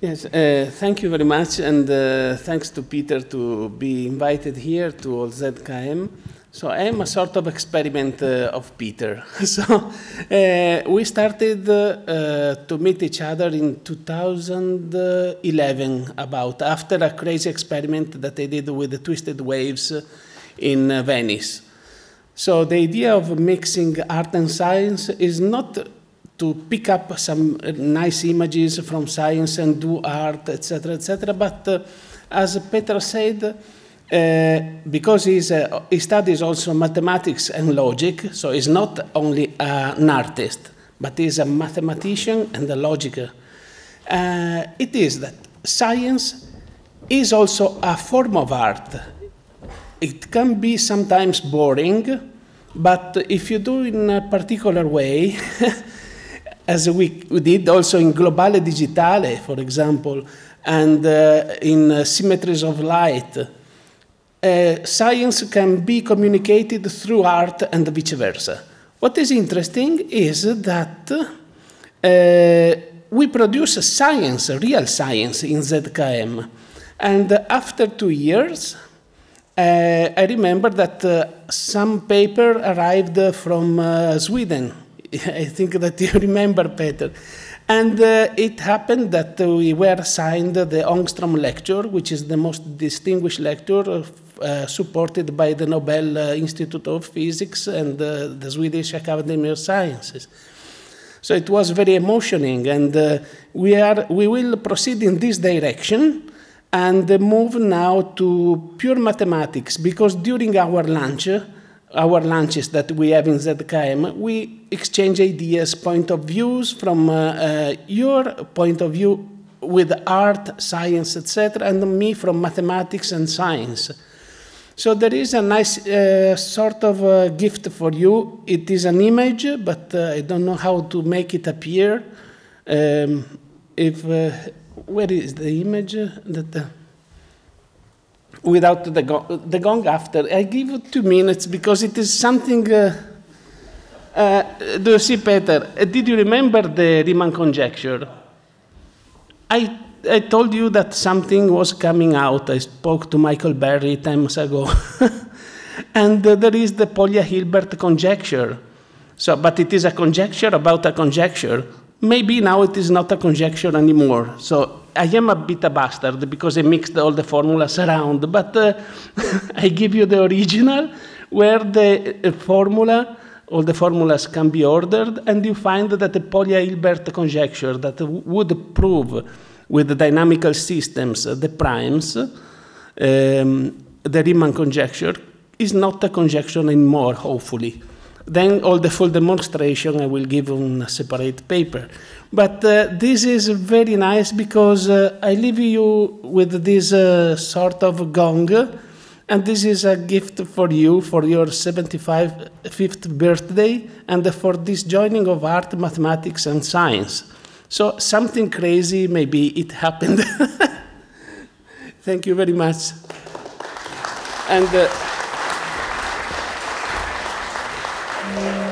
Yes, uh, thank you very much, and uh, thanks to Peter to be invited here to all ZKM. So I am a sort of experiment uh, of Peter. so uh, we started uh, to meet each other in 2011, about after a crazy experiment that I did with the twisted waves in uh, Venice. So the idea of mixing art and science is not to pick up some nice images from science and do art, etc., etc. But uh, as Peter said, uh, because uh, he studies also mathematics and logic, so he's not only uh, an artist, but he's a mathematician and a logiker. Uh, it is that science is also a form of art. It can be sometimes boring, but if you do in a particular way, as we, did also in Globale Digitale, for example, and uh, in uh, Symmetries of Light, uh, science can be communicated through art and vice versa. What is interesting is that uh, we produce science, real science in ZKM. And after two years, uh, I remember that uh, some paper arrived from Sweden I think that you remember, Peter. And uh, it happened that we were assigned the Ångström Lecture, which is the most distinguished lecture uh, supported by the Nobel uh, Institute of Physics and uh, the Swedish Academy of Sciences. So it was very emotional, and uh, we, are, we will proceed in this direction and move now to pure mathematics, because during our lunch, our lunches that we have in ZKM, we exchange ideas, point of views from uh, uh, your point of view with art, science, etc., and me from mathematics and science. So there is a nice uh, sort of uh, gift for you. It is an image, but uh, I don't know how to make it appear. Um, if uh, where is the image that? Without the gong, the gong after. I give two minutes because it is something. Uh, uh, do you see, Peter? Uh, did you remember the Riemann conjecture? I, I told you that something was coming out. I spoke to Michael Berry times ago. and there is the Polya Hilbert conjecture. So, but it is a conjecture about a conjecture. Maybe now it is not a conjecture anymore. So I am a bit a bastard because I mixed all the formulas around, but uh, I give you the original where the uh, formula, all the formulas can be ordered, and you find that the Polya-Hilbert conjecture that would prove with the dynamical systems uh, the primes, um, the Riemann conjecture, is not a conjecture anymore, hopefully. Then all the full demonstration I will give on a separate paper. But uh, this is very nice because uh, I leave you with this uh, sort of gong, and this is a gift for you for your 75th birthday and for this joining of art, mathematics, and science. So something crazy, maybe it happened. Thank you very much. And. Thank you.